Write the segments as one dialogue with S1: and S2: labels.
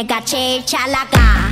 S1: 내가 제일 잘 나가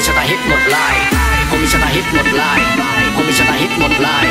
S2: มีชะตาฮิตหมดลายผมมีชะตาฮิตหมดลายผมมีชะตาฮิตหมดลาย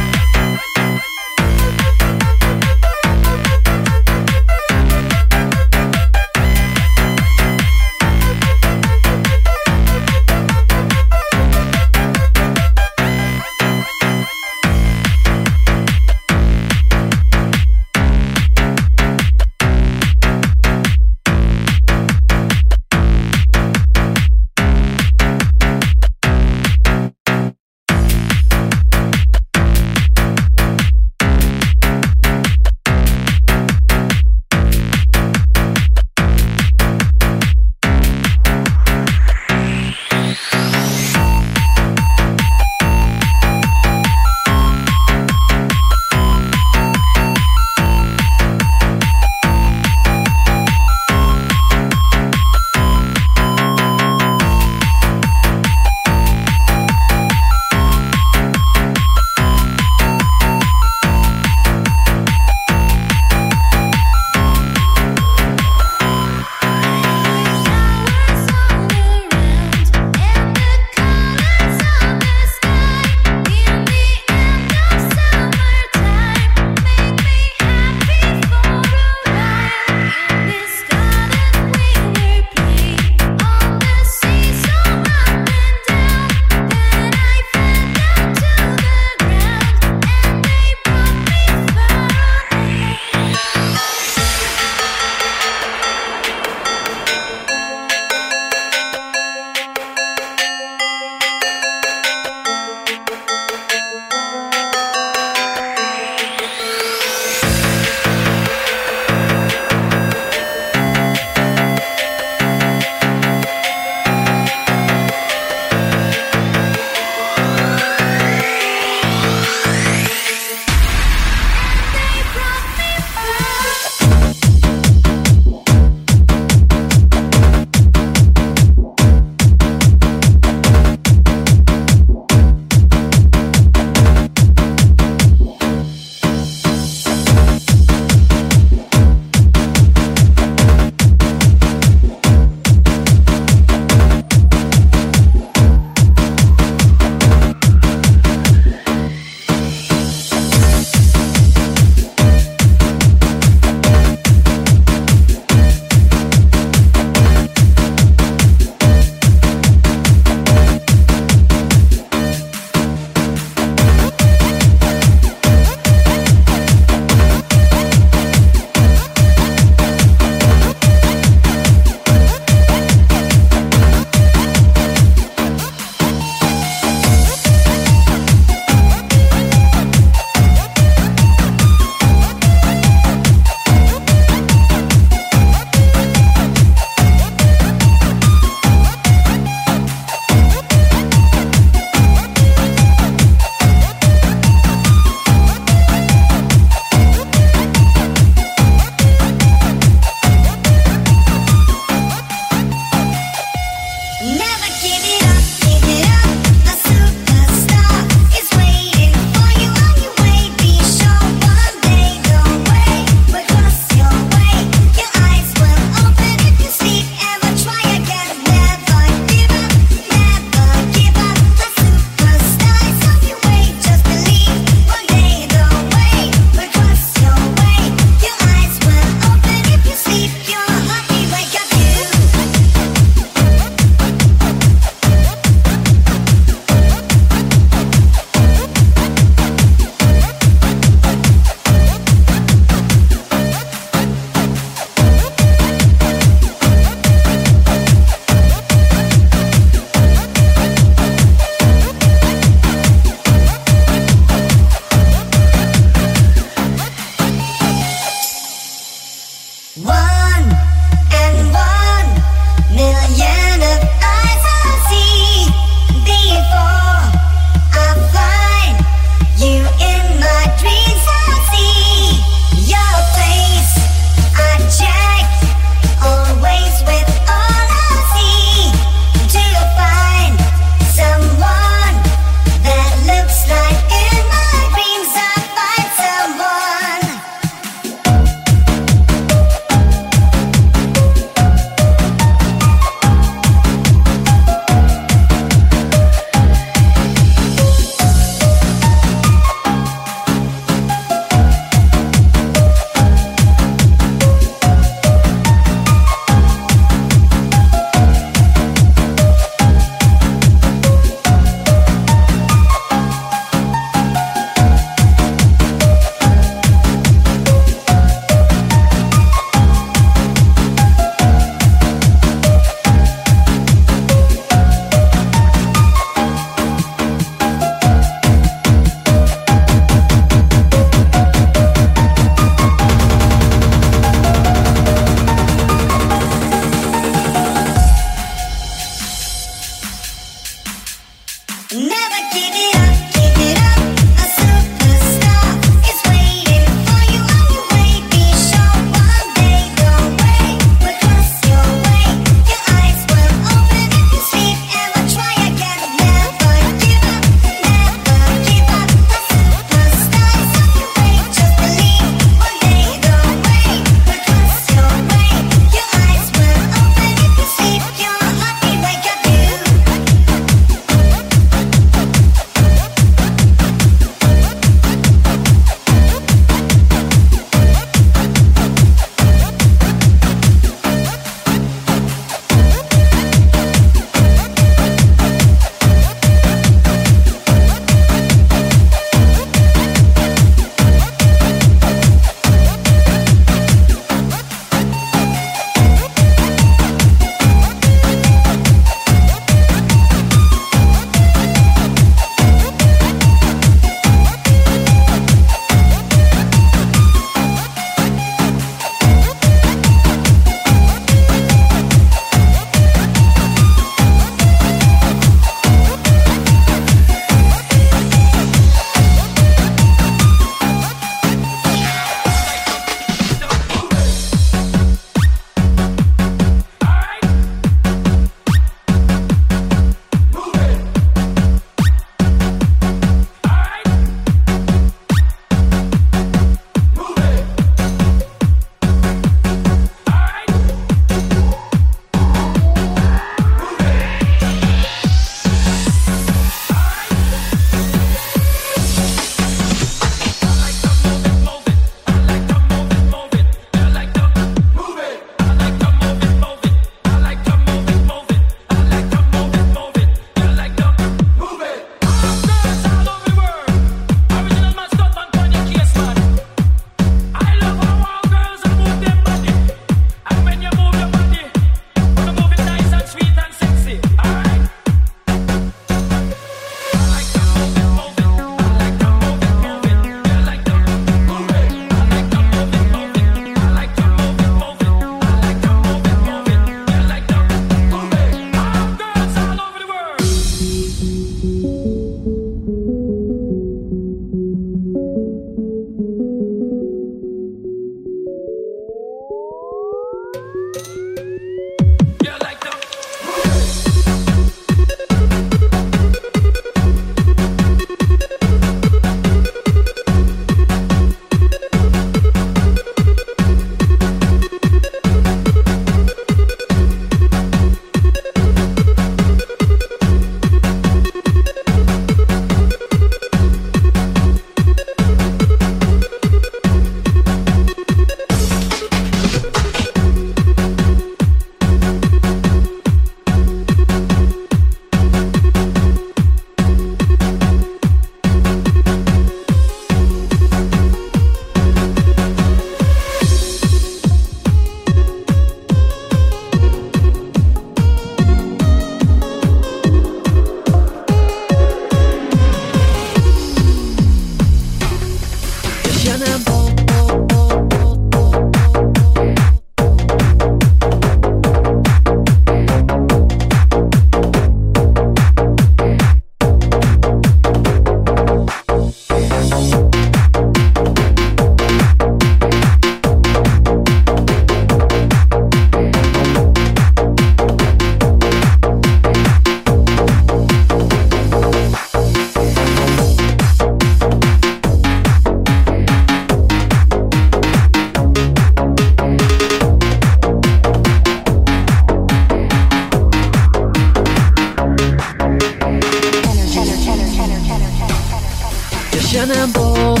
S3: Benen bort,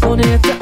S3: hon heter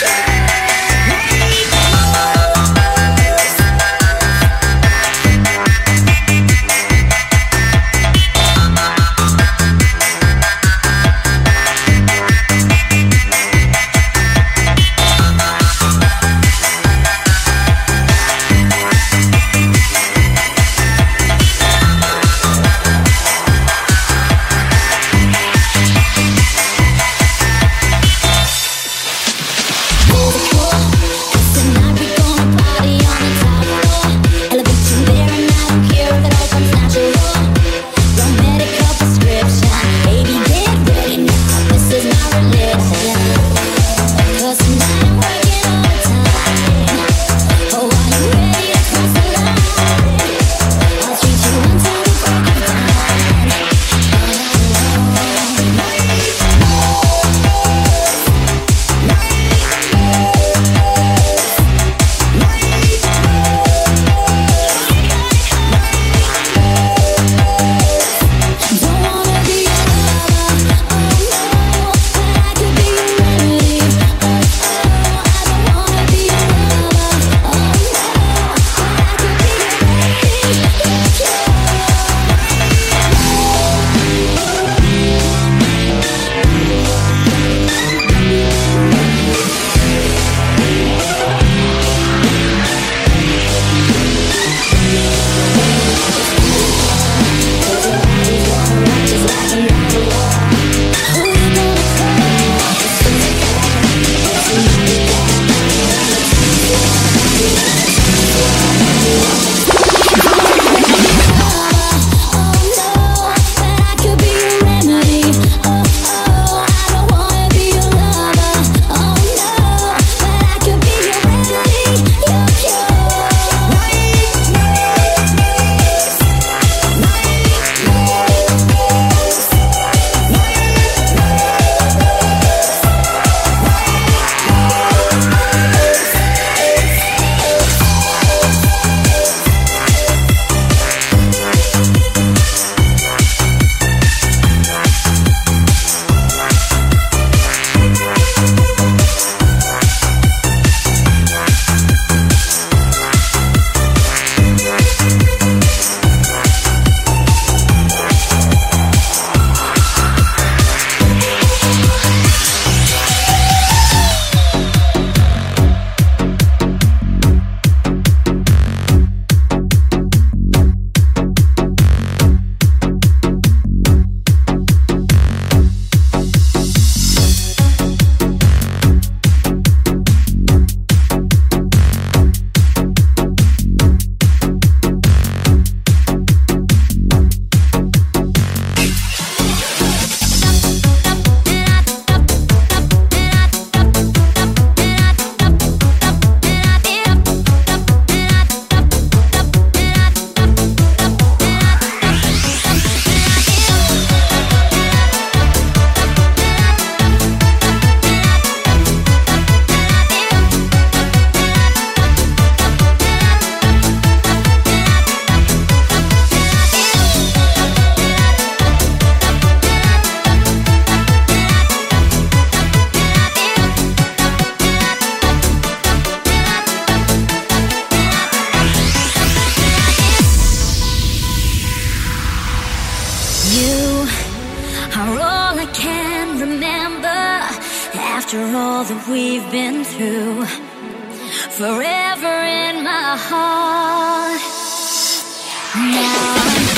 S4: check. are all I can remember after all that we've been through. Forever in my heart. Now